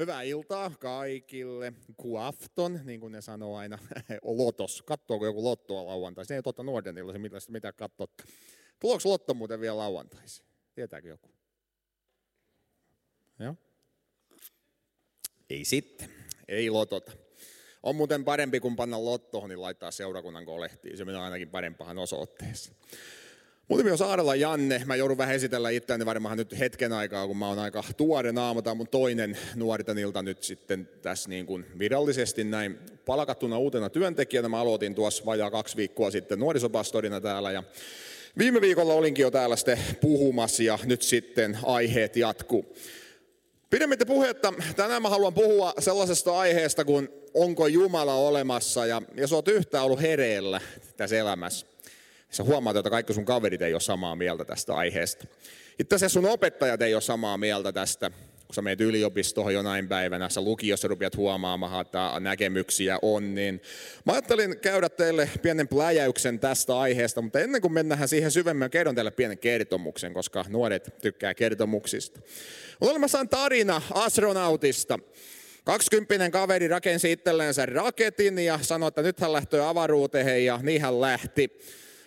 Hyvää iltaa kaikille. Kuafton, niin kuin ne sanoo aina. Lotos. Kattoako joku lottoa lauantai? Se ei totta nuorten ilta, mitä, mitä katsot. Tuloks lotto muuten vielä lauantaisin? Tietääkö joku? Joo. Ei sitten. Ei lotota. On muuten parempi kuin panna lottoon, niin laittaa seurakunnan kolehtiin. Se menee ainakin parempaan osoitteeseen. Mun nimi on Saarella Janne. Mä joudun vähän esitellä itseäni varmaan nyt hetken aikaa, kun mä oon aika tuore naama. Tämä mun toinen nuorten ilta nyt sitten tässä niin kuin virallisesti näin palkattuna uutena työntekijänä. Mä aloitin tuossa vajaa kaksi viikkoa sitten nuorisopastorina täällä ja viime viikolla olinkin jo täällä sitten puhumassa ja nyt sitten aiheet jatkuu. Pidemmittä puhetta, tänään mä haluan puhua sellaisesta aiheesta kuin onko Jumala olemassa ja jos oot yhtään ollut hereillä tässä elämässä sä huomaat, että kaikki sun kaverit ei ole samaa mieltä tästä aiheesta. Itse asiassa sun opettajat ei ole samaa mieltä tästä, kun sä menet yliopistoon jonain päivänä, sä lukiossa rupeat huomaamaan, että näkemyksiä on, niin mä ajattelin käydä teille pienen pläjäyksen tästä aiheesta, mutta ennen kuin mennään siihen syvemmin, kerron teille pienen kertomuksen, koska nuoret tykkää kertomuksista. On olemassa tarina astronautista. 20 kaveri rakensi itselleensä raketin ja sanoi, että nyt hän lähtee avaruuteen ja niin hän lähti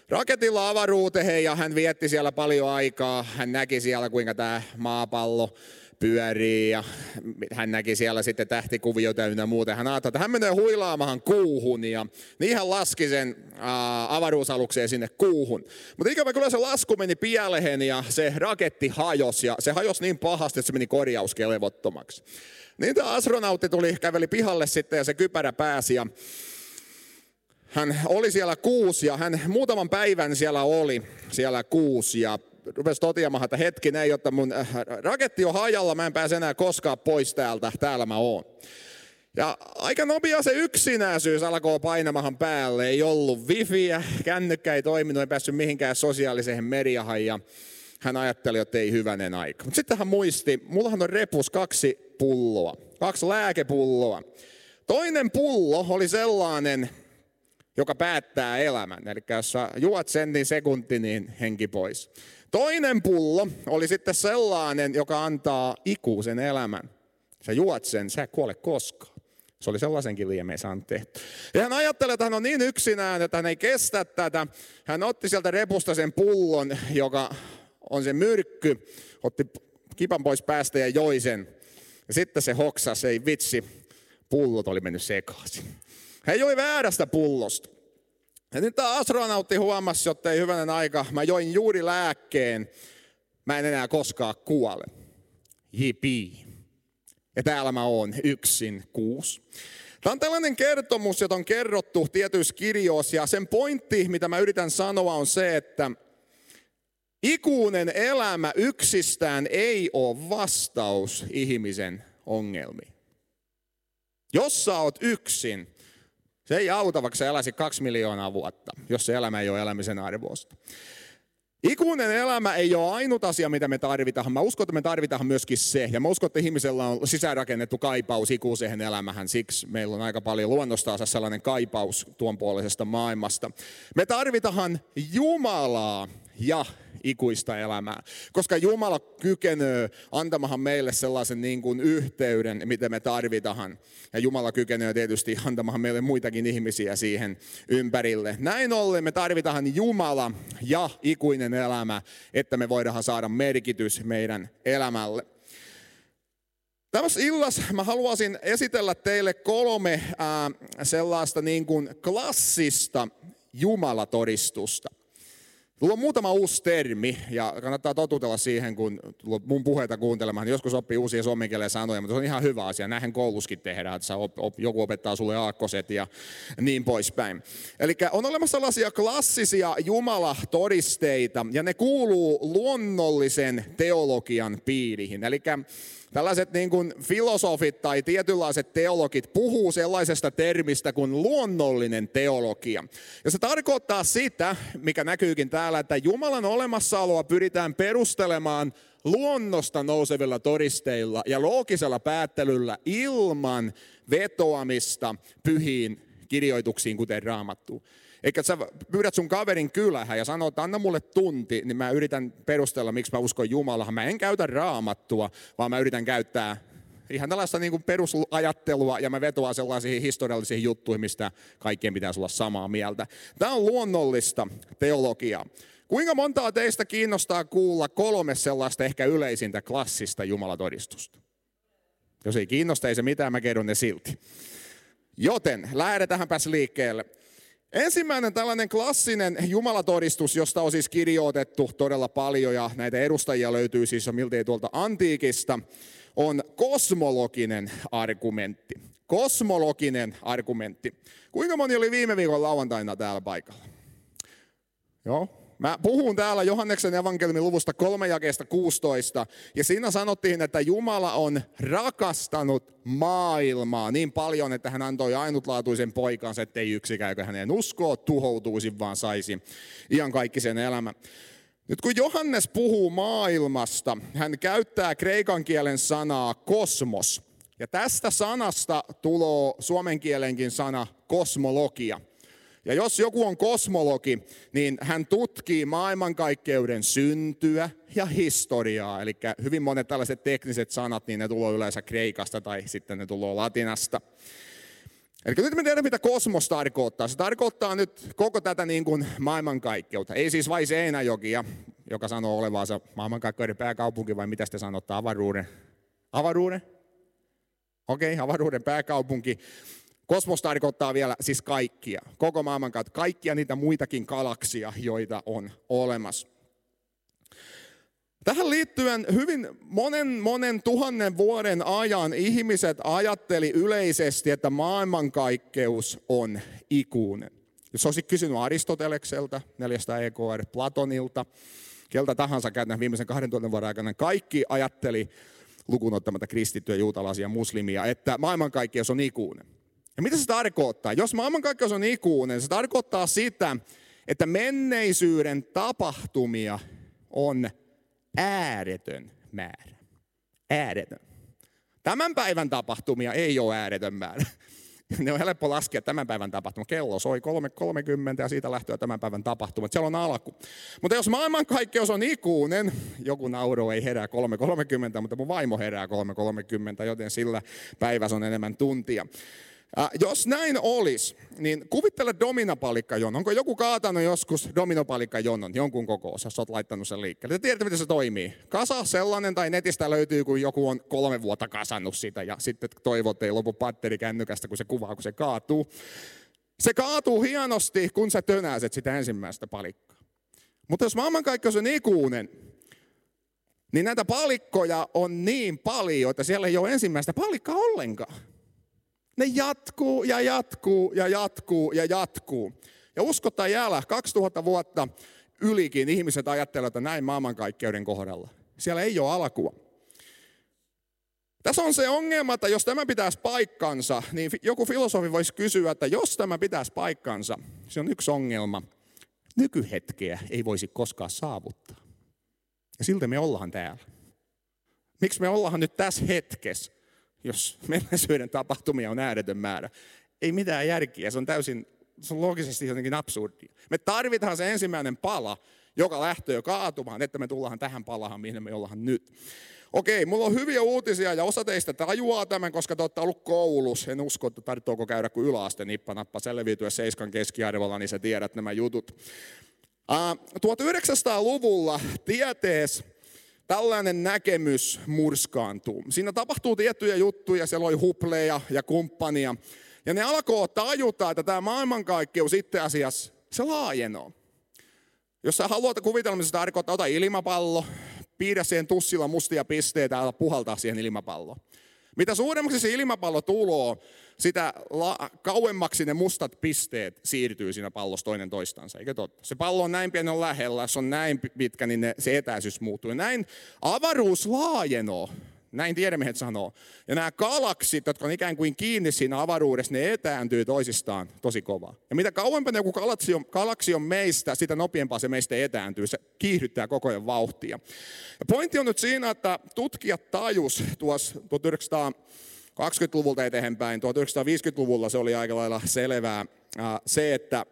raketilla avaruuteen ja hän vietti siellä paljon aikaa. Hän näki siellä, kuinka tämä maapallo pyörii ja hän näki siellä sitten tähtikuvioita ynnä muuta. Hän ajatteli, että hän menee huilaamaan kuuhun ja niin hän laski sen avaruusalukseen sinne kuuhun. Mutta ikävä kyllä se lasku meni pieleen ja se raketti hajosi ja se hajosi niin pahasti, että se meni korjauskelevottomaksi. Niin tämä astronautti tuli, käveli pihalle sitten ja se kypärä pääsi ja hän oli siellä kuusi ja hän muutaman päivän siellä oli siellä kuusi ja rupesi toteamaan, että hetkinen, jotta mun äh, raketti on hajalla, mä en pääse enää koskaan pois täältä, täällä mä oon. Ja aika nopea se yksinäisyys alkoi painamahan päälle. Ei ollut wifiä, kännykkä ei toiminut, ei päässyt mihinkään sosiaaliseen mediahan ja hän ajatteli, että ei hyvänen aika. Mutta sitten hän muisti, mullahan on repus kaksi pulloa, kaksi lääkepulloa. Toinen pullo oli sellainen, joka päättää elämän. Eli jos sä juot sen, niin sekunti, niin henki pois. Toinen pullo oli sitten sellainen, joka antaa ikuisen elämän. Sä juot sen, sä et kuole koskaan. Se oli sellaisenkin liemeen saanut tehty. Ja hän ajatteli, että hän on niin yksinään, että hän ei kestä tätä. Hän otti sieltä repusta sen pullon, joka on se myrkky, otti kipan pois päästä ja joi sen. Ja sitten se hoksasi, ei vitsi, pullot oli mennyt sekaisin. Hän joi väärästä pullosta. Ja nyt tämä astronautti huomasi, että ei hyvänen aika, mä join juuri lääkkeen, mä en enää koskaan kuole. Jipi. Ja täällä mä oon yksin kuusi. Tämä on tällainen kertomus, jota on kerrottu tietyissä kirjoissa, ja sen pointti, mitä mä yritän sanoa, on se, että ikuinen elämä yksistään ei ole vastaus ihmisen ongelmiin. Jos sä oot yksin, se ei auta, vaikka sä kaksi miljoonaa vuotta, jos se elämä ei ole elämisen arvosta. Ikuinen elämä ei ole ainut asia, mitä me tarvitaan. Mä uskon, että me tarvitaan myöskin se. Ja mä uskon, että ihmisellä on sisäänrakennettu kaipaus ikuiseen elämähän. Siksi meillä on aika paljon luonnostaansa sellainen kaipaus tuon puolisesta maailmasta. Me tarvitaan Jumalaa ja ikuista elämää. Koska Jumala kykenee antamahan meille sellaisen niin kuin yhteyden, mitä me tarvitaan. Ja Jumala kykenee tietysti antamahan meille muitakin ihmisiä siihen ympärille. Näin ollen me tarvitaan Jumala ja ikuinen elämä, että me voidaan saada merkitys meidän elämälle. Tämmöisessä illassa mä haluaisin esitellä teille kolme ää, sellaista niin kuin klassista Jumalatodistusta. Tulla on muutama uusi termi ja kannattaa totutella siihen, kun mun puheita kuuntelemaan. Joskus oppii uusia suomenkielisiä sanoja, mutta se on ihan hyvä asia. Näinhän kouluskin tehdään, että op, op, joku opettaa sulle aakkoset ja niin poispäin. Eli on olemassa sellaisia klassisia Jumala-todisteita ja ne kuuluu luonnollisen teologian piiriin. Eli Tällaiset niin kuin filosofit tai tietynlaiset teologit puhuu sellaisesta termistä kuin luonnollinen teologia. Ja se tarkoittaa sitä, mikä näkyykin täällä, että Jumalan olemassaoloa pyritään perustelemaan luonnosta nousevilla todisteilla ja loogisella päättelyllä ilman vetoamista pyhiin kirjoituksiin, kuten raamattu. Eikä sä pyydät sun kaverin kylähän ja sanoo, että anna mulle tunti, niin mä yritän perustella, miksi mä uskon Jumalahan. Mä en käytä raamattua, vaan mä yritän käyttää Ihan tällaista niin kuin perusajattelua ja mä vetoan sellaisiin historiallisiin juttuihin, mistä kaikkien pitäisi olla samaa mieltä. Tämä on luonnollista teologiaa. Kuinka montaa teistä kiinnostaa kuulla kolme sellaista ehkä yleisintä klassista jumalatodistusta? Jos ei kiinnosta, ei se mitään, mä kerron ne silti. Joten päässä liikkeelle. Ensimmäinen tällainen klassinen jumalatodistus, josta on siis kirjoitettu todella paljon ja näitä edustajia löytyy siis miltei tuolta antiikista, on kosmologinen argumentti. Kosmologinen argumentti. Kuinka moni oli viime viikon lauantaina täällä paikalla? Joo, Mä puhun täällä Johanneksen evankeliumin luvusta 3 jakeesta 16, ja siinä sanottiin, että Jumala on rakastanut maailmaa niin paljon, että hän antoi ainutlaatuisen poikansa, ettei yksikään, hänen uskoo, tuhoutuisi, vaan saisi ihan kaikki sen elämä. Nyt kun Johannes puhuu maailmasta, hän käyttää kreikan kielen sanaa kosmos. Ja tästä sanasta tulee suomen kielenkin sana kosmologia – ja jos joku on kosmologi, niin hän tutkii maailmankaikkeuden syntyä ja historiaa. Eli hyvin monet tällaiset tekniset sanat, niin ne tulee yleensä kreikasta tai sitten ne tulee latinasta. Eli nyt me tiedämme, mitä kosmos tarkoittaa. Se tarkoittaa nyt koko tätä niin kuin maailmankaikkeutta. Ei siis vain Seinäjokia, joka sanoo olevansa maailmankaikkeuden pääkaupunki, vai mitä te sanotte, avaruuden? Avaruuden? Okei, okay, avaruuden pääkaupunki. Kosmos tarkoittaa vielä siis kaikkia, koko maailman kautta, kaikkia niitä muitakin galaksia, joita on olemassa. Tähän liittyen hyvin monen, monen tuhannen vuoden ajan ihmiset ajatteli yleisesti, että maailmankaikkeus on ikuinen. Jos olisit kysynyt Aristotelekselta, 400 EKR, Platonilta, keltä tahansa käytän viimeisen 2000 vuoden aikana, kaikki ajatteli, lukuun ottamatta kristittyjä, juutalaisia, muslimia, että maailmankaikkeus on ikuinen. Ja mitä se tarkoittaa? Jos maailmankaikkeus on ikuinen, se tarkoittaa sitä, että menneisyyden tapahtumia on ääretön määrä. Ääretön. Tämän päivän tapahtumia ei ole ääretön määrä. Ne on helppo laskea tämän päivän tapahtuma. Kello soi 3.30 ja siitä lähtee tämän päivän tapahtuma. Siellä on alku. Mutta jos maailmankaikkeus on ikuinen, joku nauro ei herää 3.30, mutta mun vaimo herää 3.30, joten sillä päivässä on enemmän tuntia. Äh, jos näin olisi, niin kuvittele dominopalikkajон. Onko joku kaatanut joskus dominopalikkjonon jonkun kokoossa, jos olet laittanut sen liikkeelle? Te tiedätte, miten se toimii. Kasa sellainen, tai netistä löytyy, kun joku on kolme vuotta kasannut sitä, ja sitten toivot, ei lopu patteri kännykästä, kun se kuvaa, kun se kaatuu. Se kaatuu hienosti, kun sä tönäiset sitä ensimmäistä palikkaa. Mutta jos maailmankaikkeus on ikuinen, niin näitä palikkoja on niin paljon, että siellä ei ole ensimmäistä palikkaa ollenkaan. Ne jatkuu ja jatkuu ja jatkuu ja jatkuu. Ja usko tai älä, 2000 vuotta ylikin ihmiset ajattelevat, että näin maailmankaikkeuden kohdalla. Siellä ei ole alkua. Tässä on se ongelma, että jos tämä pitäisi paikkansa, niin joku filosofi voisi kysyä, että jos tämä pitäisi paikkansa, se on yksi ongelma. Nykyhetkeä ei voisi koskaan saavuttaa. Ja silti me ollaan täällä. Miksi me ollaan nyt tässä hetkessä? Jos menneisyyden tapahtumia on ääretön määrä. Ei mitään järkiä, se on täysin, se on loogisesti jotenkin absurdia. Me tarvitaan se ensimmäinen pala, joka lähtee kaatumaan, että me tullaan tähän palahan, mihin me ollaan nyt. Okei, mulla on hyviä uutisia ja osa teistä tajuaa tämän, koska te olette ollut koulussa. En usko, että tarvitseeko käydä kuin yläaste nippanappa selviytyä seiskan keskiarvolla, niin sä tiedät nämä jutut. 1900-luvulla tieteessä tällainen näkemys murskaantuu. Siinä tapahtuu tiettyjä juttuja, siellä oli hupleja ja kumppania. Ja ne alkoi tajuta, että tämä maailmankaikkeus itse asiassa, se laajenoo. Jos sä haluat se tarkoittaa, ota ilmapallo, piirrä siihen tussilla mustia pisteitä ja puhaltaa siihen ilmapalloon. Mitä suuremmaksi se ilmapallo tuloo, sitä la- kauemmaksi ne mustat pisteet siirtyy siinä pallossa toinen toistansa, eikö totta? Se pallo on näin pienen lähellä, se on näin pitkä, niin ne, se etäisyys muuttuu. Ja näin avaruus laajenoo. Näin tiedemiehet sanoo. Ja nämä galaksit, jotka on ikään kuin kiinni siinä avaruudessa, ne etääntyy toisistaan tosi kovaa. Ja mitä kauempana joku galaksi on, galaksi on meistä, sitä nopeampaa se meistä etääntyy. Se kiihdyttää koko ajan vauhtia. Ja pointti on nyt siinä, että tutkijat tajus tuossa 1920-luvulta eteenpäin, 1950-luvulla se oli aika lailla selvää, se, että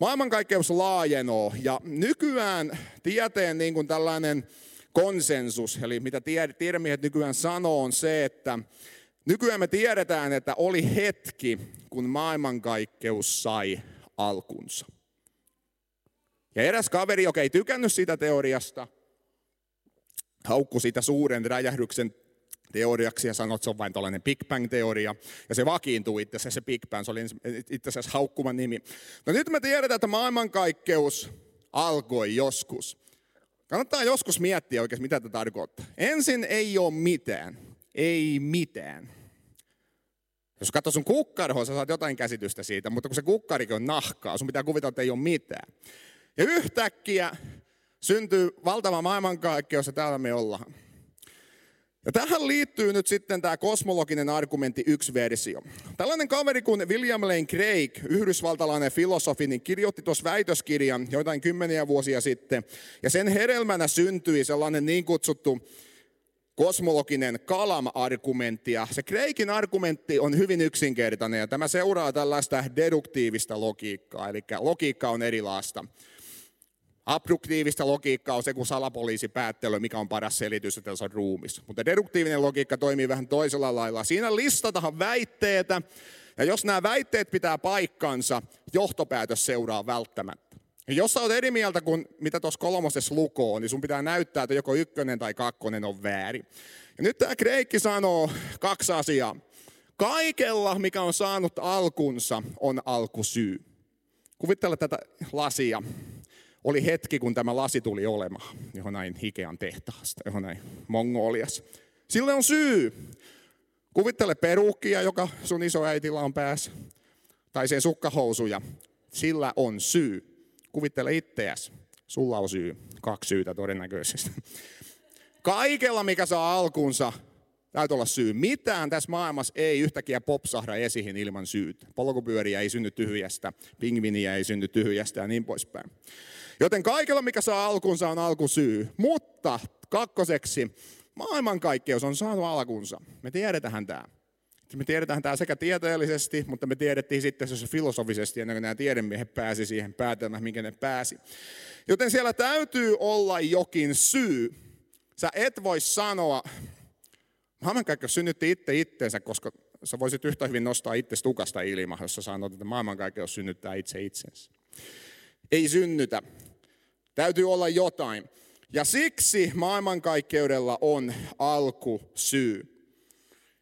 maailmankaikkeus laajenoo. Ja nykyään tieteen niin kuin tällainen konsensus, eli mitä tiedemiehet nykyään sanoo, on se, että nykyään me tiedetään, että oli hetki, kun maailmankaikkeus sai alkunsa. Ja eräs kaveri, joka ei tykännyt siitä teoriasta, haukku siitä suuren räjähdyksen teoriaksi ja sanoi, että se on vain tällainen Big Bang-teoria. Ja se vakiintui itse asiassa, se Big Bang, se oli itse asiassa haukkuman nimi. No nyt me tiedetään, että maailmankaikkeus alkoi joskus. Kannattaa joskus miettiä oikein, mitä tämä tarkoittaa. Ensin ei ole mitään. Ei mitään. Jos katsoo sun kukkarhoa, sä saat jotain käsitystä siitä, mutta kun se kukkarikin on nahkaa, sun pitää kuvitella, että ei ole mitään. Ja yhtäkkiä syntyy valtava maailmankaikkeus ja täällä me ollaan. Ja tähän liittyy nyt sitten tämä kosmologinen argumentti yksi versio. Tällainen kaveri kuin William Lane Craig, yhdysvaltalainen filosofi, niin kirjoitti tuossa väitöskirjan joitain kymmeniä vuosia sitten. Ja sen hedelmänä syntyi sellainen niin kutsuttu kosmologinen kalam-argumentti. Ja se Craigin argumentti on hyvin yksinkertainen ja tämä seuraa tällaista deduktiivista logiikkaa, eli logiikka on erilaista. Abduktiivista logiikkaa on se, kun salapoliisi päättelee, mikä on paras selitys, että se on ruumis. Mutta deduktiivinen logiikka toimii vähän toisella lailla. Siinä listatahan väitteitä, ja jos nämä väitteet pitää paikkansa, johtopäätös seuraa välttämättä. Ja jos sä oot eri mieltä kuin mitä tuossa kolmosessa lukoo, niin sun pitää näyttää, että joko ykkönen tai kakkonen on väärin. Ja nyt tämä Kreikki sanoo kaksi asiaa. Kaikella, mikä on saanut alkunsa, on alkusyy. Kuvittele tätä lasia oli hetki, kun tämä lasi tuli olemaan, johon näin Hikean tehtaasta, johon näin Mongolias. Sille on syy. Kuvittele peruukkia, joka sun isoäitillä on päässä, tai sen sukkahousuja. Sillä on syy. Kuvittele itseäsi. Sulla on syy. Kaksi syytä todennäköisesti. Kaikella, mikä saa alkunsa, täytyy olla syy. Mitään tässä maailmassa ei yhtäkkiä popsahda esiin ilman syytä. Polkupyöriä ei synny tyhjästä, pingviniä ei synny tyhjästä ja niin poispäin. Joten kaikella, mikä saa alkunsa, on alkusyy. Mutta kakkoseksi, maailmankaikkeus on saanut alkunsa. Me tiedetään tämä. Me tiedetään tämä sekä tieteellisesti, mutta me tiedettiin sitten se filosofisesti, ennen kuin nämä tiedemiehet pääsi siihen päätelmään, minkä ne pääsi. Joten siellä täytyy olla jokin syy. Sä et voi sanoa, maailmankaikkeus synnytti itse itteensä, koska sä voisit yhtä hyvin nostaa itse tukasta ilma, jos sä sanot, että maailmankaikkeus synnyttää itse itsensä. Ei synnytä. Täytyy olla jotain. Ja siksi maailmankaikkeudella on alkusyy.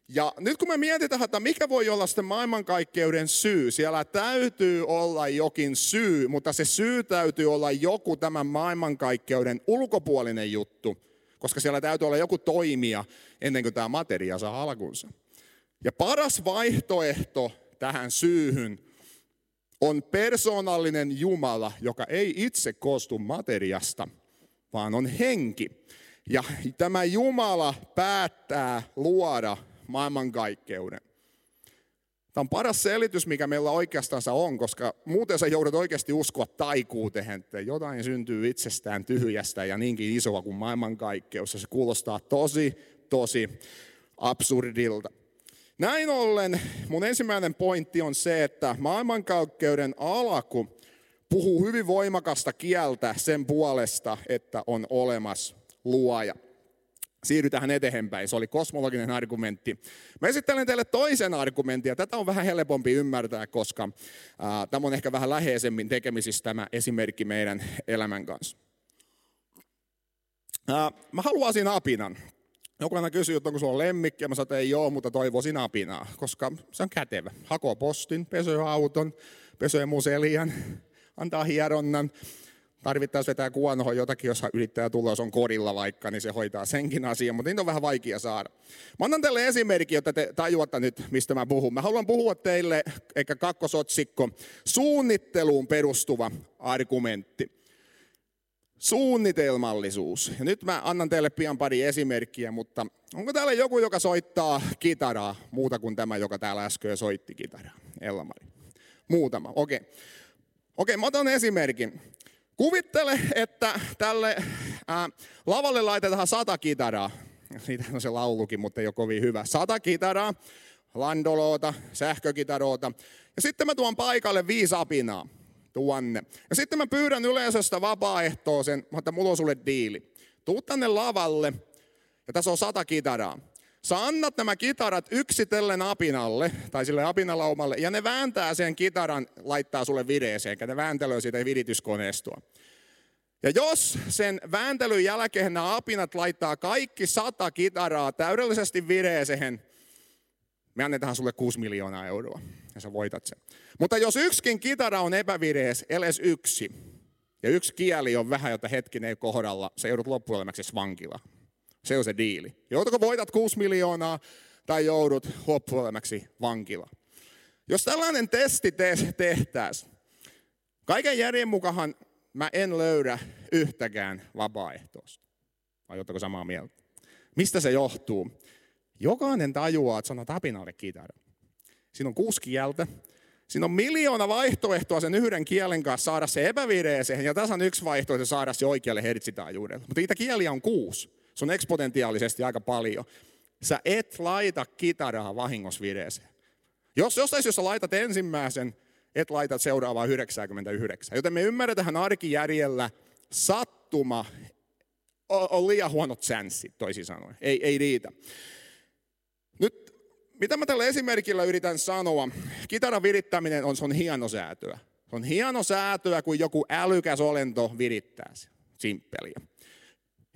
Ja nyt kun me mietitään, että mikä voi olla sitten maailmankaikkeuden syy, siellä täytyy olla jokin syy, mutta se syy täytyy olla joku tämän maailmankaikkeuden ulkopuolinen juttu, koska siellä täytyy olla joku toimija ennen kuin tämä materia saa alkunsa. Ja paras vaihtoehto tähän syyhyn on persoonallinen Jumala, joka ei itse koostu materiasta, vaan on henki. Ja tämä Jumala päättää luoda maailmankaikkeuden. Tämä on paras selitys, mikä meillä oikeastaan on, koska muuten sä joudut oikeasti uskoa taikuuteen, että jotain syntyy itsestään tyhjästä ja niinkin isoa kuin maailmankaikkeus. Ja se kuulostaa tosi, tosi absurdilta. Näin ollen mun ensimmäinen pointti on se, että maailmankaikkeuden alku puhuu hyvin voimakasta kieltä sen puolesta, että on olemassa luoja. Siirrytään eteenpäin. Se oli kosmologinen argumentti. Mä esittelen teille toisen argumentin, ja tätä on vähän helpompi ymmärtää, koska ää, tämä on ehkä vähän läheisemmin tekemisissä tämä esimerkki meidän elämän kanssa. Ää, mä haluaisin apinan. Joku aina kysyy, että onko sulla lemmikki, ja mä sanoin, että ei ole, mutta toivoisin apinaa, koska se on kätevä. Hako postin, pesee auton, pesee muselian, antaa hieronnan. Tarvittaisiin vetää kuonohon jotakin, jos yrittää tulla, jos on korilla vaikka, niin se hoitaa senkin asian, mutta niitä on vähän vaikea saada. Mä annan teille esimerkki, jotta te tajuatte nyt, mistä mä puhun. Mä haluan puhua teille, eikä kakkosotsikko, suunnitteluun perustuva argumentti. Suunnitelmallisuus. Ja nyt mä annan teille pian pari esimerkkiä, mutta onko täällä joku, joka soittaa kitaraa, muuta kuin tämä, joka täällä äsken soitti kitaraa? Elmari. Muutama, okei. Okay. Okei, okay, mä otan esimerkin. Kuvittele, että tälle ää, lavalle laitetaan sata kitaraa. Siitä on se laulukin, mutta ei ole kovin hyvä. Sata kitaraa, landoloota, sähkökitaroota. Ja sitten mä tuon paikalle viisi apinaa tuonne. Ja sitten mä pyydän yleisöstä vapaaehtoisen, että mulla on sulle diili. tuu tänne lavalle, ja tässä on sata kitaraa. Sä annat nämä kitarat yksitellen apinalle, tai sille apinalaumalle, ja ne vääntää sen kitaran, laittaa sulle videeseen, ne vääntelöä siitä virityskoneistoa. Ja jos sen vääntelyn jälkeen nämä apinat laittaa kaikki sata kitaraa täydellisesti vireeseen, me annetaan sulle 6 miljoonaa euroa ja sä voitat sen. Mutta jos yksikin kitara on epävirees, eles yksi, ja yksi kieli on vähän, jota hetki ei kohdalla, se joudut loppuelämäksi vankila. Se on se diili. Joutuko voitat 6 miljoonaa tai joudut loppuelämäksi vankila. Jos tällainen testi te- tehtäisiin, kaiken järjen mukaan mä en löydä yhtäkään vapaaehtoista. Vai samaa mieltä? Mistä se johtuu? Jokainen tajuaa, että sanoo tapinalle kitara. Siinä on kuusi kieltä. Siinä on miljoona vaihtoehtoa sen yhden kielen kanssa saada se epävireeseen, ja tässä on yksi vaihtoehto saada se oikealle hertsitaajuudelle. Mutta niitä kieliä on kuusi. Se on eksponentiaalisesti aika paljon. Sä et laita kitaraa vahingossa vireeseen. Jos jostain jos sä laitat ensimmäisen, et laita seuraavaa 99. Joten me ymmärretään arkijärjellä sattuma on liian huonot sänssit, toisin sanoen. Ei, ei riitä. Mitä mä tällä esimerkillä yritän sanoa? Kitaran virittäminen on, se on hieno säätöä. Se on hieno säätöä, kun joku älykäs olento virittää se. Simppeliä.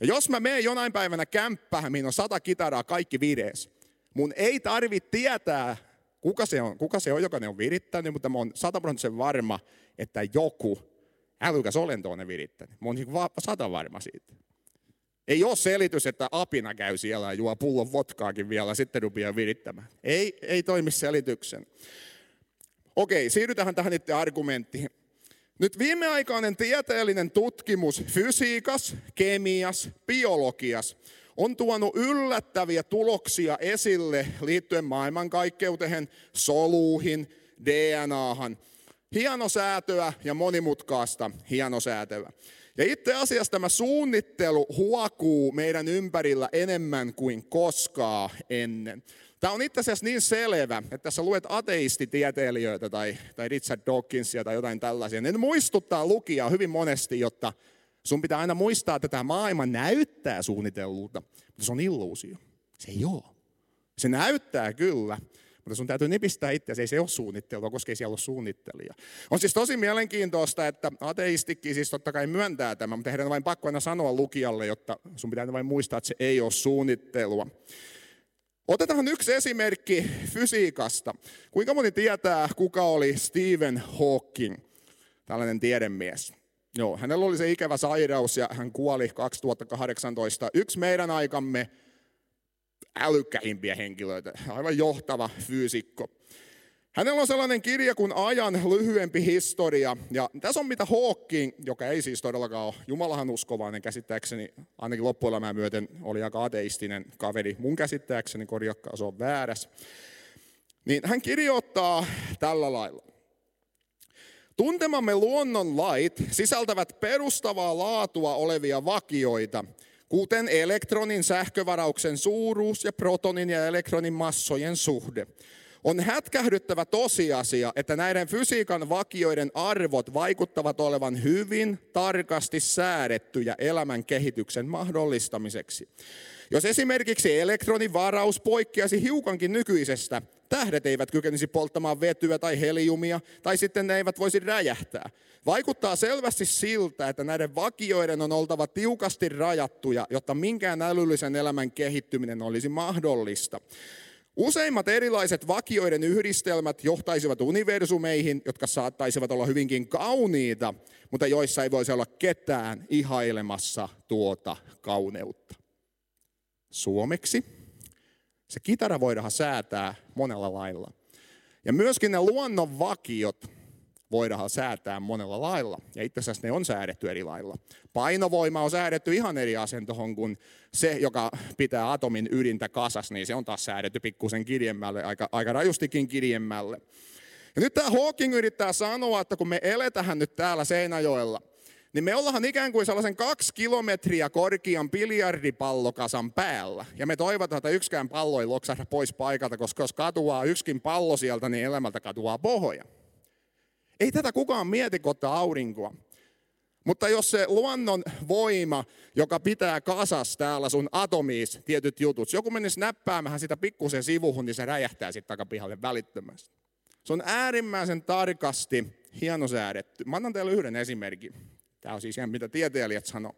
Ja jos mä menen jonain päivänä kämppään, mihin on sata kitaraa kaikki virees, mun ei tarvitse tietää, kuka se on, kuka se on joka ne on virittänyt, mutta mä oon sataprosenttisen varma, että joku älykäs olento on ne virittänyt. Mä oon niin sata varma siitä. Ei ole selitys, että apina käy siellä ja juo pullon votkaakin vielä, sitten rupeaa virittämään. Ei, ei toimi selityksen. Okei, siirrytään tähän itse argumenttiin. Nyt viimeaikainen tieteellinen tutkimus fysiikas, kemias, biologias on tuonut yllättäviä tuloksia esille liittyen maailmankaikkeuteen, soluihin, DNAhan. Hienosäätöä ja monimutkaista hienosäätöä. Ja itse asiassa tämä suunnittelu huokuu meidän ympärillä enemmän kuin koskaan ennen. Tämä on itse asiassa niin selvä, että tässä luet ateistitieteilijöitä tai, tai Richard Dawkinsia tai jotain tällaisia. Ne muistuttaa lukijaa hyvin monesti, jotta sun pitää aina muistaa, että tämä maailma näyttää suunnitellulta, mutta se on illuusio. Se ei ole. Se näyttää kyllä, mutta sun täytyy nipistää itseäsi, ei se ole suunnittelua, koska ei siellä ole suunnittelija. On siis tosi mielenkiintoista, että ateistikin siis totta kai myöntää tämän, mutta heidän on vain pakko aina sanoa lukijalle, jotta sun pitää vain muistaa, että se ei ole suunnittelua. Otetaan yksi esimerkki fysiikasta. Kuinka moni tietää, kuka oli Stephen Hawking, tällainen tiedemies? Joo, hänellä oli se ikävä sairaus ja hän kuoli 2018. Yksi meidän aikamme älykkäimpiä henkilöitä, aivan johtava fyysikko. Hänellä on sellainen kirja kuin Ajan lyhyempi historia. Ja tässä on mitä Hawking, joka ei siis todellakaan ole Jumalahan uskovainen käsittääkseni, ainakin loppuelämää myöten oli aika ateistinen kaveri mun käsittääkseni, korjakkaa se on väärässä. Niin hän kirjoittaa tällä lailla. Tuntemamme luonnonlait sisältävät perustavaa laatua olevia vakioita, kuten elektronin sähkövarauksen suuruus ja protonin ja elektronin massojen suhde. On hätkähdyttävä tosiasia, että näiden fysiikan vakioiden arvot vaikuttavat olevan hyvin tarkasti säädettyjä elämän kehityksen mahdollistamiseksi. Jos esimerkiksi elektronin varaus poikkeasi hiukankin nykyisestä, tähdet eivät kykenisi polttamaan vetyä tai heliumia, tai sitten ne eivät voisi räjähtää. Vaikuttaa selvästi siltä, että näiden vakioiden on oltava tiukasti rajattuja, jotta minkään älyllisen elämän kehittyminen olisi mahdollista. Useimmat erilaiset vakioiden yhdistelmät johtaisivat universumeihin, jotka saattaisivat olla hyvinkin kauniita, mutta joissa ei voisi olla ketään ihailemassa tuota kauneutta. Suomeksi se kitara voidaan säätää monella lailla. Ja myöskin ne luonnonvakiot voidaan säätää monella lailla. Ja itse asiassa ne on säädetty eri lailla. Painovoima on säädetty ihan eri asentohon kuin se, joka pitää atomin ydintä kasas, niin se on taas säädetty pikkusen kirjemmälle, aika, aika rajustikin kirjemmälle. Ja nyt tämä Hawking yrittää sanoa, että kun me eletään nyt täällä Seinäjoella, niin me ollaan ikään kuin sellaisen kaksi kilometriä korkean biljardipallokasan päällä. Ja me toivotaan, että yksikään pallo ei loksahda pois paikalta, koska jos katuaa yksikin pallo sieltä, niin elämältä katuaa pohja. Ei tätä kukaan mieti, kun ottaa aurinkoa. Mutta jos se luonnon voima, joka pitää kasas täällä sun atomiis tietyt jutut, joku menisi näppäämään sitä pikkusen sivuhun, niin se räjähtää sitten takapihalle välittömästi. Se on äärimmäisen tarkasti hienosäädetty. Mä annan teille yhden esimerkin. Tämä on siis ihan mitä tieteilijät sanoo.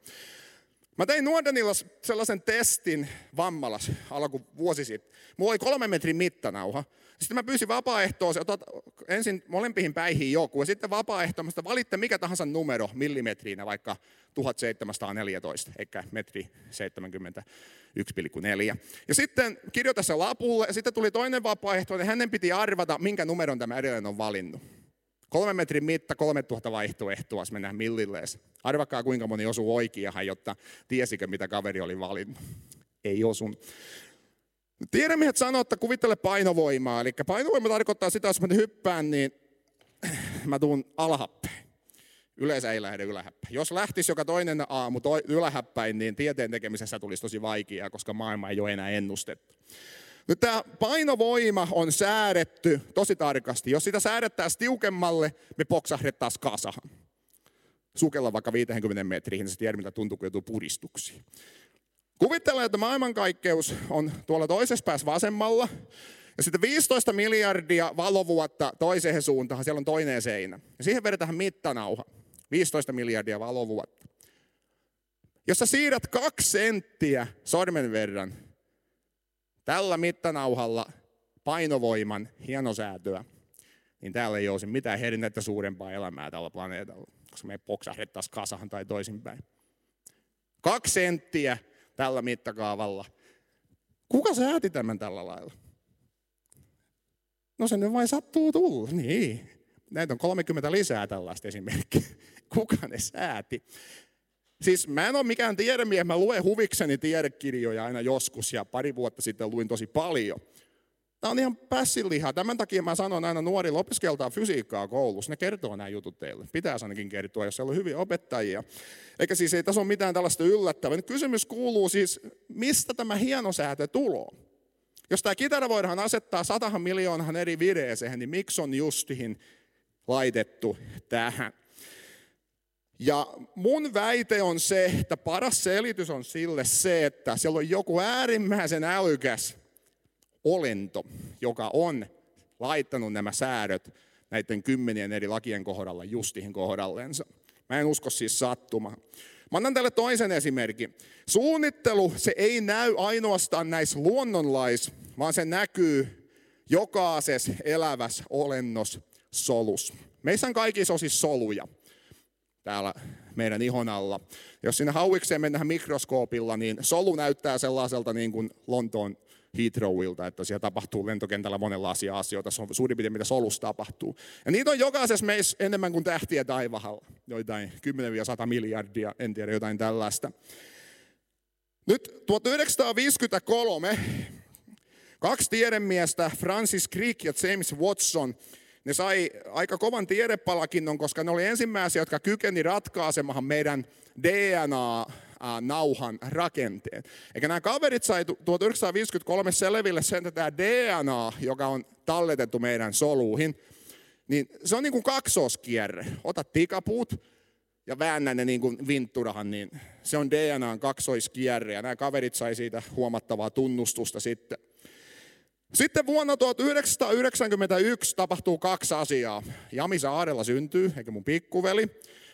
Mä tein Nuordenilla sellaisen testin vammalas alku vuosi sitten. Mulla oli kolme metrin mittanauha. Sitten mä pyysin vapaaehtoa, otat ensin molempiin päihin joku, ja sitten vapaaehtoista valitte mikä tahansa numero millimetriinä, vaikka 1714, eikä metri 71,4. Ja sitten kirjoita se lapulle, ja sitten tuli toinen vapaaehtoinen, hänen piti arvata, minkä numeron tämä edelleen on valinnut. Kolme metrin mitta, 3000 vaihtoehtoa, jos mennään millillees. Arvakaa kuinka moni osuu oikeahan, jotta tiesikö mitä kaveri oli valinnut. Ei osun. Tiedemiehet sanoo, että kuvittele painovoimaa. Eli painovoima tarkoittaa sitä, jos mä hyppään, niin mä tuun alhappäin. Yleensä ei lähde ylähäppäin. Jos lähtisi joka toinen aamu toi, ylähäppäin, niin tieteen tekemisessä tulisi tosi vaikeaa, koska maailma ei ole enää ennustettu. Nyt tämä painovoima on säädetty tosi tarkasti. Jos sitä säädettäisiin tiukemmalle, me poksahdettaisiin kasahan. Sukella vaikka 50 metriin, niin se tiedä, mitä tuntuu, kun joutuu puristuksiin. Kuvittelen, että maailmankaikkeus on tuolla toisessa päässä vasemmalla, ja sitten 15 miljardia valovuotta toiseen suuntaan, siellä on toinen seinä. Ja siihen vedetään mittanauha. 15 miljardia valovuotta. Jos sä siirrät kaksi senttiä sormen verran tällä mittanauhalla painovoiman hienosäätöä, niin täällä ei olisi mitään herinnettä suurempaa elämää tällä planeetalla, koska me poksahdettaisiin kasahan tai toisinpäin. Kaksi senttiä tällä mittakaavalla. Kuka sääti tämän tällä lailla? No se nyt vain sattuu tulla. Niin. Näitä on 30 lisää tällaista esimerkkiä. Kuka ne sääti? Siis mä en ole mikään tiedemies, mä luen huvikseni tiedekirjoja aina joskus ja pari vuotta sitten luin tosi paljon. Tämä on ihan pässinliha. Tämän takia mä sanon aina nuorille, opiskeltaa fysiikkaa koulussa. Ne kertoo nämä jutut teille. Pitäisi ainakin kertoa, jos siellä on hyviä opettajia. Eikä siis ei tässä ole mitään tällaista yllättävää. Nyt kysymys kuuluu siis, mistä tämä hieno säätö tuloo? Jos tämä kitara voidaan asettaa satahan miljoonahan eri vireeseen, niin miksi on justiin laitettu tähän? Ja mun väite on se, että paras selitys on sille se, että siellä on joku äärimmäisen älykäs olento, joka on laittanut nämä säädöt näiden kymmenien eri lakien kohdalla justihin kohdallensa. Mä en usko siis sattumaan. Mä annan teille toisen esimerkin. Suunnittelu, se ei näy ainoastaan näissä luonnonlais, vaan se näkyy jokaisessa elävässä olennos solus. Meissä on kaikissa on siis soluja täällä meidän ihon alla. Jos sinne hauikseen mennään mikroskoopilla, niin solu näyttää sellaiselta niin kuin Lontoon Heathrowilta, että siellä tapahtuu lentokentällä monenlaisia asioita. Se on suurin piirtein, mitä solussa tapahtuu. Ja niitä on jokaisessa meissä enemmän kuin tähtiä taivahalla. Joitain 10-100 miljardia, en tiedä, jotain tällaista. Nyt 1953 kaksi tiedemiestä, Francis Crick ja James Watson, ne sai aika kovan tiedepalakinnon, koska ne oli ensimmäisiä, jotka kykeni ratkaisemaan meidän DNA nauhan rakenteen. Eikä nämä kaverit sai 1953 selville sen, että tämä DNA, joka on talletettu meidän soluihin, niin se on niin kuin kaksoskierre. Ota tikapuut ja väännä ne niin kuin vintturahan, niin se on DNAn kaksoiskierre. Ja nämä kaverit sai siitä huomattavaa tunnustusta sitten. Sitten vuonna 1991 tapahtuu kaksi asiaa. Jami Saarella syntyy, eikä mun pikkuveli.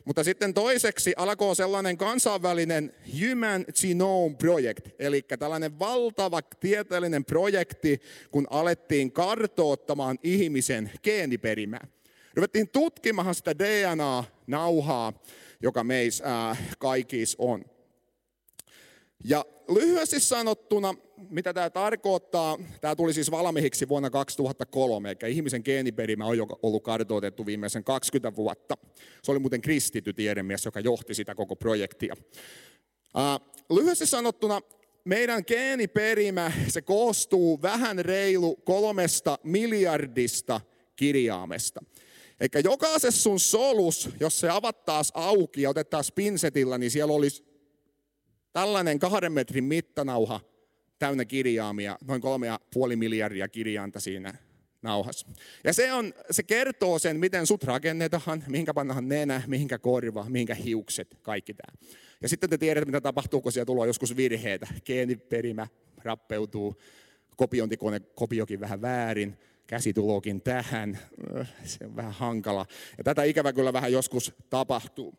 Mutta sitten toiseksi alkoi sellainen kansainvälinen Human Genome Project, eli tällainen valtava tieteellinen projekti, kun alettiin kartoottamaan ihmisen geeniperimää. Ruvettiin tutkimaan sitä DNA-nauhaa, joka meissä äh, kaikissa on. Ja lyhyesti sanottuna, mitä tämä tarkoittaa, tämä tuli siis valmiiksi vuonna 2003, eli ihmisen geeniperimä on jo ollut kartoitettu viimeisen 20 vuotta. Se oli muuten kristitty tiedemies, joka johti sitä koko projektia. lyhyesti sanottuna, meidän geeniperimä, se koostuu vähän reilu kolmesta miljardista kirjaamesta. Eikä jokaisessa sun solus, jos se avattaisi auki ja otettaisiin pinsetillä, niin siellä olisi tällainen kahden metrin mittanauha täynnä kirjaamia, noin kolme ja puoli miljardia kirjainta siinä nauhas. Ja se, on, se kertoo sen, miten sut rakennetaan, mihinkä pannaan nenä, mihinkä korva, mihinkä hiukset, kaikki tämä. Ja sitten te tiedätte, mitä tapahtuu, kun siellä tulee joskus virheitä. Geeniperimä rappeutuu, kopiointikone kopiokin vähän väärin, käsi tulokin tähän, se on vähän hankala. Ja tätä ikävä kyllä vähän joskus tapahtuu.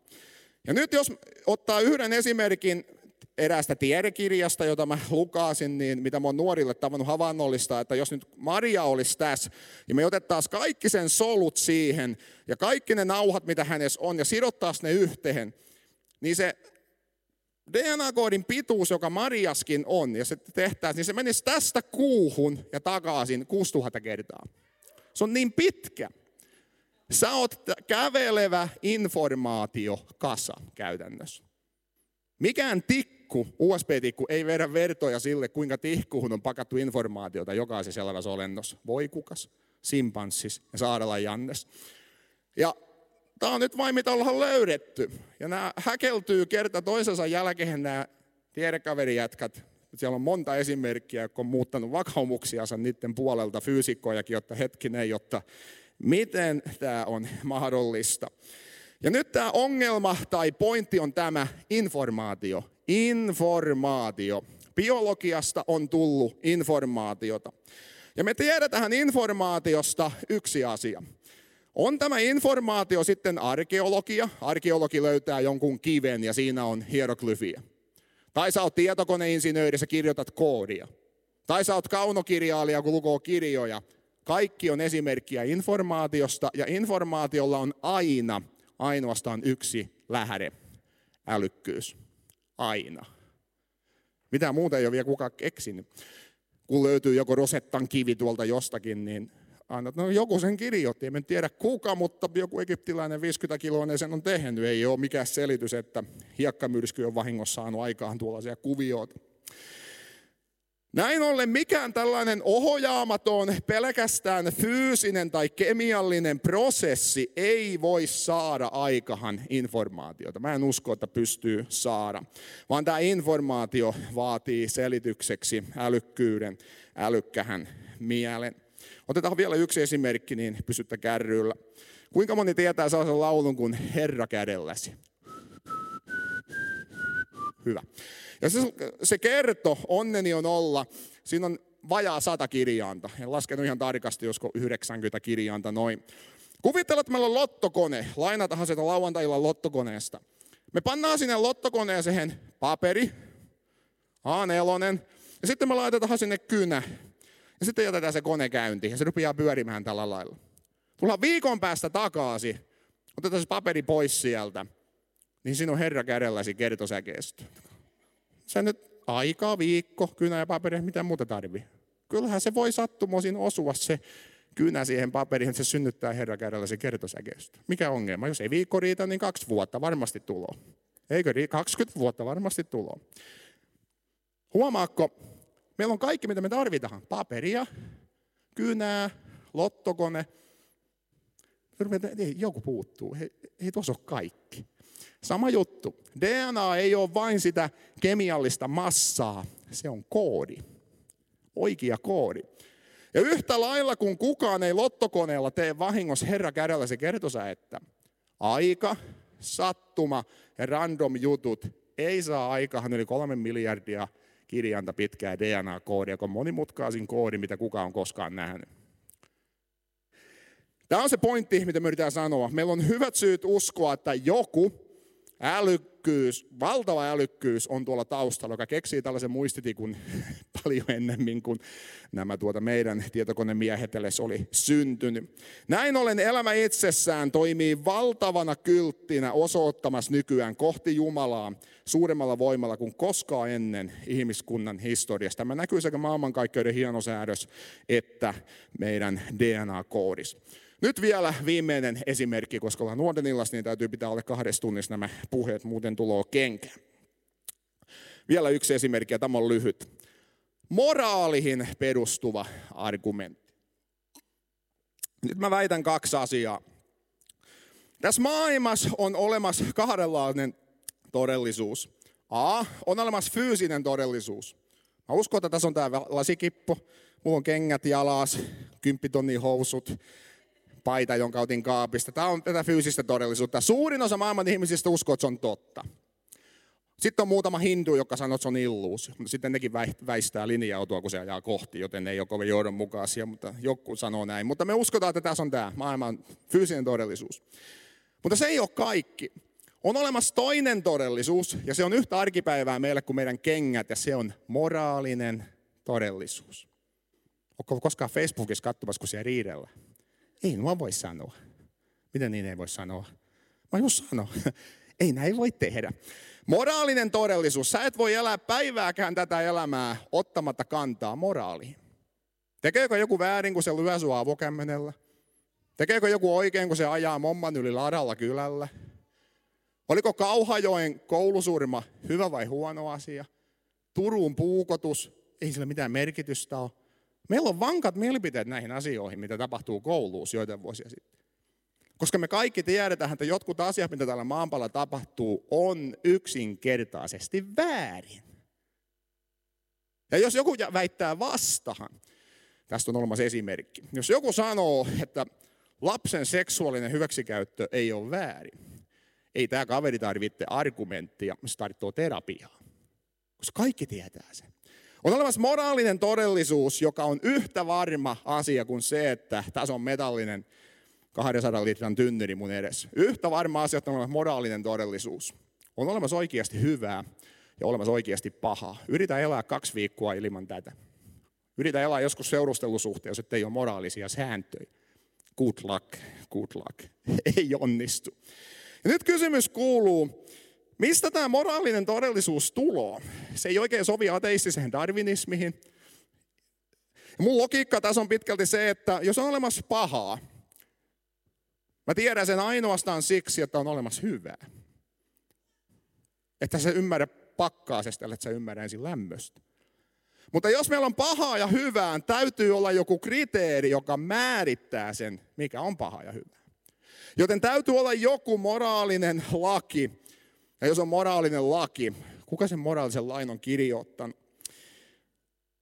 Ja nyt jos ottaa yhden esimerkin eräästä tiedekirjasta, jota mä lukasin, niin mitä mä oon nuorille tavannut havainnollista, että jos nyt Maria olisi tässä, ja me otettaisiin kaikki sen solut siihen, ja kaikki ne nauhat, mitä hänessä on, ja sidottaisiin ne yhteen, niin se DNA-koodin pituus, joka Mariaskin on, ja se tehtäisiin, niin se menisi tästä kuuhun ja takaisin 6000 kertaa. Se on niin pitkä. Sä oot kävelevä informaatiokasa käytännössä. Mikään tikku, USB-tikku, ei vedä vertoja sille, kuinka tihkuun on pakattu informaatiota jokaisessa elävässä olennossa. Voi kukas, simpanssis ja Saarella Jannes. Ja tämä on nyt vain mitä ollaan löydetty. Ja nämä häkeltyy kerta toisensa jälkeen nämä tiedekaverijätkät. Siellä on monta esimerkkiä, jotka on muuttanut vakaumuksiansa niiden puolelta fyysikkojakin, jotta hetkinen, jotta miten tämä on mahdollista. Ja nyt tämä ongelma tai pointti on tämä informaatio. Informaatio. Biologiasta on tullut informaatiota. Ja me tiedetään informaatiosta yksi asia. On tämä informaatio sitten arkeologia. Arkeologi löytää jonkun kiven ja siinä on hieroglyfiä. Tai sä oot tietokoneinsinööri, sä kirjoitat koodia. Tai sä oot kaunokirjailija, kun lukoo kirjoja. Kaikki on esimerkkiä informaatiosta ja informaatiolla on aina ainoastaan yksi lähde, älykkyys. Aina. Mitä muuta ei ole vielä kukaan keksinyt. Kun löytyy joku Rosettan kivi tuolta jostakin, niin aina, no joku sen kirjoitti, en tiedä kuka, mutta joku egyptiläinen 50 kiloinen sen on tehnyt. Ei ole mikään selitys, että hiekkamyrsky on vahingossa saanut aikaan tuollaisia kuvioita. Näin ollen mikään tällainen ohojaamaton, pelkästään fyysinen tai kemiallinen prosessi ei voi saada aikahan informaatiota. Mä en usko, että pystyy saada, vaan tämä informaatio vaatii selitykseksi älykkyyden, älykkähän mielen. Otetaan vielä yksi esimerkki, niin pysyttä kärryillä. Kuinka moni tietää sellaisen laulun kuin Herra kädelläsi? Hyvä. Ja se, se kerto, onneni on olla, siinä on vajaa sata kirjainta. En laskenut ihan tarkasti, josko 90 kirjainta noin. Kuvitellaan, että meillä on lottokone. Lainatahan sitä lauantailla lottokoneesta. Me pannaan sinne lottokoneeseen paperi, A4, ja sitten me laitetaan sinne kynä. Ja sitten jätetään se kone käyntiin, ja se rupeaa pyörimään tällä lailla. Tullaan viikon päästä takaisin, otetaan se paperi pois sieltä, niin siinä on Herra kädelläsi kertosäkeistö se nyt aika, viikko, kynä ja paperi, mitä muuta tarvii. Kyllähän se voi sattumoisin osua se kynä siihen paperiin, että se synnyttää Herra kädellä se kertosäkeistö. Mikä ongelma? Jos ei viikko riitä, niin kaksi vuotta varmasti tulo. Eikö 20 vuotta varmasti tulo. Huomaakko, meillä on kaikki, mitä me tarvitaan. Paperia, kynää, lottokone. Joku puuttuu. Ei, ei tuossa ole kaikki. Sama juttu. DNA ei ole vain sitä kemiallista massaa, se on koodi. Oikea koodi. Ja yhtä lailla kun kukaan ei lottokoneella tee vahingossa Herra kädellä, se kertoo että aika, sattuma ja random jutut ei saa aikaan yli kolme miljardia kirjainta pitkää DNA-koodia, joka on monimutkaisin koodi, mitä kukaan on koskaan nähnyt. Tämä on se pointti, mitä me yritetään sanoa. Meillä on hyvät syyt uskoa, että joku älykkyys, valtava älykkyys on tuolla taustalla, joka keksii tällaisen muistitikun paljon ennemmin kuin nämä tuota meidän tietokonemiehet edes oli syntynyt. Näin ollen elämä itsessään toimii valtavana kylttinä osoittamassa nykyään kohti Jumalaa suuremmalla voimalla kuin koskaan ennen ihmiskunnan historiasta. Tämä näkyy sekä maailmankaikkeuden hienosäädös että meidän DNA-koodissa. Nyt vielä viimeinen esimerkki, koska ollaan nuorten illassa, niin täytyy pitää alle kahdessa tunnissa nämä puheet, muuten tulo kenkä. Vielä yksi esimerkki, ja tämä on lyhyt. Moraalihin perustuva argumentti. Nyt mä väitän kaksi asiaa. Tässä maailmassa on olemassa kahdenlainen todellisuus. A, on olemassa fyysinen todellisuus. Mä uskon, että tässä on tämä lasikippo, mulla on kengät jalas, kymppitonnin housut, paita, jonka otin kaapista. Tämä on tätä fyysistä todellisuutta. Suurin osa maailman ihmisistä uskoo, että se on totta. Sitten on muutama hindu, joka sanoo, että se on illuusio. Sitten nekin väistää linja-autoa, kun se ajaa kohti, joten ne ei ole kovin johdonmukaisia, mutta joku sanoo näin. Mutta me uskotaan, että tässä on tämä maailman fyysinen todellisuus. Mutta se ei ole kaikki. On olemassa toinen todellisuus, ja se on yhtä arkipäivää meille kuin meidän kengät, ja se on moraalinen todellisuus. Onko koskaan Facebookissa katsomassa, kun siellä riidellä? Ei mä voi sanoa. Miten niin ei voi sanoa? Mä just sano. ei näin voi tehdä. Moraalinen todellisuus. Sä et voi elää päivääkään tätä elämää ottamatta kantaa moraaliin. Tekeekö joku väärin, kun se lyö sua avokämmenellä? Tekeekö joku oikein, kun se ajaa momman yli ladalla kylällä? Oliko Kauhajoen koulusurma hyvä vai huono asia? Turun puukotus, ei sillä mitään merkitystä ole. Meillä on vankat mielipiteet näihin asioihin, mitä tapahtuu koulussa joitain vuosia sitten. Koska me kaikki tiedetään, että jotkut asiat, mitä täällä maanpalla tapahtuu, on yksinkertaisesti väärin. Ja jos joku väittää vastahan, tästä on olemassa esimerkki. Jos joku sanoo, että lapsen seksuaalinen hyväksikäyttö ei ole väärin, ei tämä kaveri tarvitse argumenttia, se tarvitsee terapiaa. Koska kaikki tietää sen. On olemassa moraalinen todellisuus, joka on yhtä varma asia kuin se, että tässä on metallinen 200 litran tynnyri mun edessä. Yhtä varma asia, että on olemassa moraalinen todellisuus. On olemassa oikeasti hyvää ja olemassa oikeasti pahaa. Yritä elää kaksi viikkoa ilman tätä. Yritä elää joskus seurustelusuhteessa, että ei ole moraalisia sääntöjä. Good luck, good luck. Ei onnistu. Ja nyt kysymys kuuluu, mistä tämä moraalinen todellisuus tulo? Se ei oikein sovi ateistiseen darwinismiin. Mun logiikka tässä on pitkälti se, että jos on olemassa pahaa, Mä tiedän sen ainoastaan siksi, että on olemassa hyvää. Että se ymmärrä pakkaasesta, että sä ymmärrä ensin lämmöstä. Mutta jos meillä on pahaa ja hyvää, täytyy olla joku kriteeri, joka määrittää sen, mikä on paha ja hyvä. Joten täytyy olla joku moraalinen laki. Ja jos on moraalinen laki, kuka sen moraalisen lain on kirjoittanut?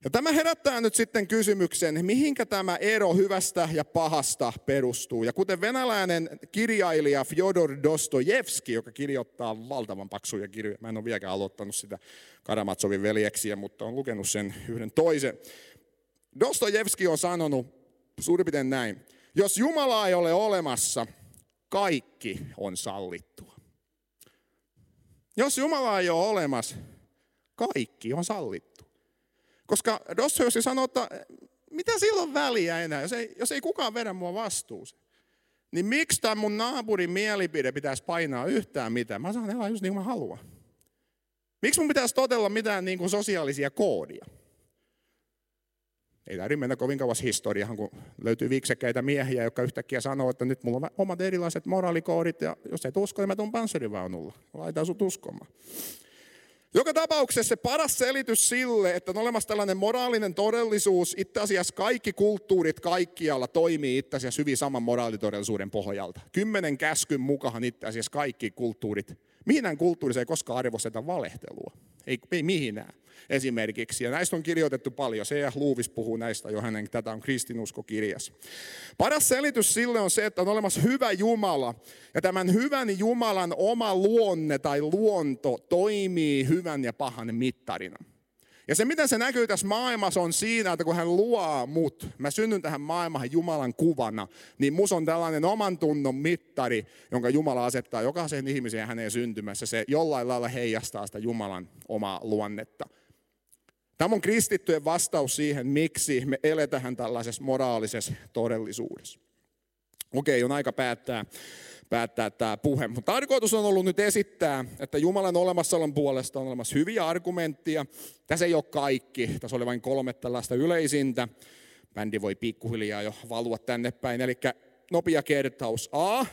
Ja tämä herättää nyt sitten kysymyksen, mihinkä tämä ero hyvästä ja pahasta perustuu. Ja kuten venäläinen kirjailija Fyodor Dostojevski, joka kirjoittaa valtavan paksuja kirjoja, mä en ole vieläkään aloittanut sitä Karamatsovin veljeksiä, mutta on lukenut sen yhden toisen. Dostojevski on sanonut suurin piirtein näin, jos Jumala ei ole olemassa, kaikki on sallittua. Jos Jumala ei ole olemassa, kaikki on sallittua. Koska Dostoevsky sanoo, että mitä silloin väliä enää, jos ei, jos ei kukaan vedä mua vastuuseen. Niin miksi tämä mun naapurin mielipide pitäisi painaa yhtään mitään? Mä saan elää just niin kuin mä haluan. Miksi mun pitäisi totella mitään niin kuin sosiaalisia koodia? Ei tarvitse mennä kovin kauas historiahan, kun löytyy viiksekkäitä miehiä, jotka yhtäkkiä sanoo, että nyt mulla on omat erilaiset moraalikoodit, ja jos et usko, niin mä tuun panssarivaunulla. Laitan sut uskomaan. Joka tapauksessa se paras selitys sille, että on olemassa tällainen moraalinen todellisuus, itse asiassa kaikki kulttuurit kaikkialla toimii itse asiassa hyvin saman moraalitodellisuuden pohjalta. Kymmenen käskyn mukaan itse asiassa kaikki kulttuurit, mihinään kulttuurissa ei koskaan arvosteta valehtelua. Ei, ei mihinään esimerkiksi. Ja näistä on kirjoitettu paljon. Se ja Luuvis puhuu näistä jo hänen, tätä on kristinuskokirjassa. Paras selitys sille on se, että on olemassa hyvä Jumala. Ja tämän hyvän Jumalan oma luonne tai luonto toimii hyvän ja pahan mittarina. Ja se, miten se näkyy tässä maailmassa, on siinä, että kun hän luo mut, mä synnyn tähän maailmaan Jumalan kuvana, niin mus on tällainen oman tunnon mittari, jonka Jumala asettaa jokaisen ihmiseen hänen syntymässä. Se jollain lailla heijastaa sitä Jumalan omaa luonnetta. Tämä on kristittyjen vastaus siihen, miksi me eletään tällaisessa moraalisessa todellisuudessa. Okei, on aika päättää, päättää tämä puhe. Mutta tarkoitus on ollut nyt esittää, että Jumalan olemassaolon puolesta on olemassa hyviä argumentteja. Tässä ei ole kaikki, tässä oli vain kolme tällaista yleisintä. Bändi voi pikkuhiljaa jo valua tänne päin. Eli nopea kertaus. A.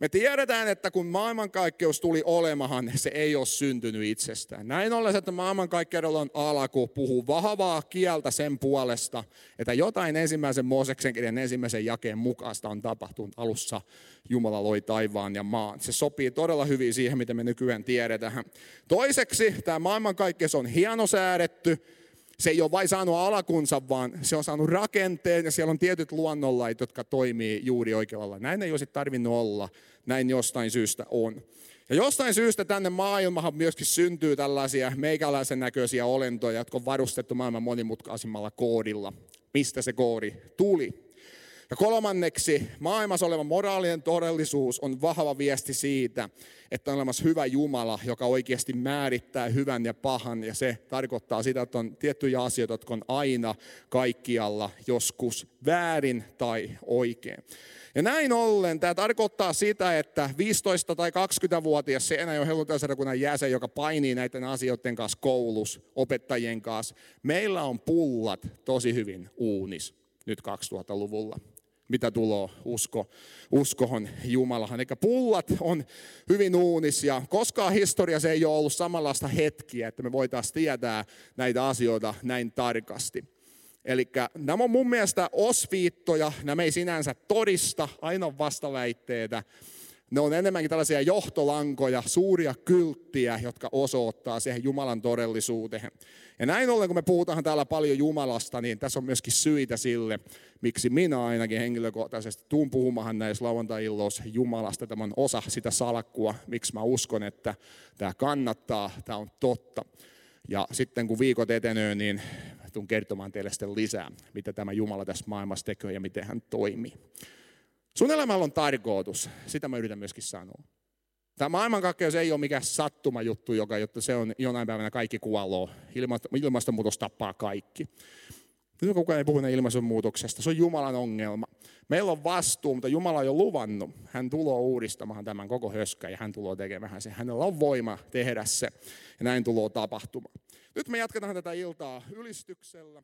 Me tiedetään, että kun maailmankaikkeus tuli olemahan, se ei ole syntynyt itsestään. Näin ollen, että maailmankaikkeudella on alku, puhuu vahvaa kieltä sen puolesta, että jotain ensimmäisen Mooseksen kirjan ensimmäisen jakeen mukaista on tapahtunut alussa. Jumala loi taivaan ja maan. Se sopii todella hyvin siihen, mitä me nykyään tiedetään. Toiseksi tämä maailmankaikkeus on hienosäädetty. Se ei ole vain saanut alakunsa, vaan se on saanut rakenteen ja siellä on tietyt luonnonlait, jotka toimii juuri oikealla. Näin ei olisi tarvinnut olla, näin jostain syystä on. Ja jostain syystä tänne maailmahan myöskin syntyy tällaisia meikäläisen näköisiä olentoja, jotka on varustettu maailman monimutkaisimmalla koodilla. Mistä se koodi tuli? Ja kolmanneksi, maailmassa oleva moraalinen todellisuus on vahva viesti siitä, että on olemassa hyvä Jumala, joka oikeasti määrittää hyvän ja pahan. Ja se tarkoittaa sitä, että on tiettyjä asioita, jotka on aina kaikkialla joskus väärin tai oikein. Ja näin ollen tämä tarkoittaa sitä, että 15- tai 20-vuotias se enää ole helluntaiserakunnan jäsen, joka painii näiden asioiden kanssa koulussa, opettajien kanssa. Meillä on pullat tosi hyvin uunis nyt 2000-luvulla mitä tulo usko, uskohon Jumalahan. Eikä pullat on hyvin uunis ja koskaan historiassa ei ole ollut samanlaista hetkiä, että me voitaisiin tietää näitä asioita näin tarkasti. Eli nämä on mun mielestä osviittoja, nämä ei sinänsä todista, aina vastaväitteitä. Ne on enemmänkin tällaisia johtolankoja, suuria kylttiä, jotka osoittaa siihen Jumalan todellisuuteen. Ja näin ollen, kun me puhutaan täällä paljon Jumalasta, niin tässä on myöskin syitä sille, miksi minä ainakin henkilökohtaisesti tuun puhumaan näissä lauantai Jumalasta. Tämä on osa sitä salkkua, miksi mä uskon, että tämä kannattaa, tämä on totta. Ja sitten kun viikot etenee, niin tuun kertomaan teille sitten lisää, mitä tämä Jumala tässä maailmassa tekee ja miten hän toimii. Sun elämällä on tarkoitus, sitä mä yritän myöskin sanoa. Tämä maailmankaikkeus ei ole mikään sattumajuttu, joka, jotta se on jonain päivänä kaikki kuoloo. Ilmastonmuutos tappaa kaikki. Nyt kukaan ei puhu ilmastonmuutoksesta, se on Jumalan ongelma. Meillä on vastuu, mutta Jumala on jo luvannut. Hän tulee uudistamaan tämän koko höskän ja hän tulee tekemään sen. Hänellä on voima tehdä se ja näin tulee tapahtumaan. Nyt me jatketaan tätä iltaa ylistyksellä.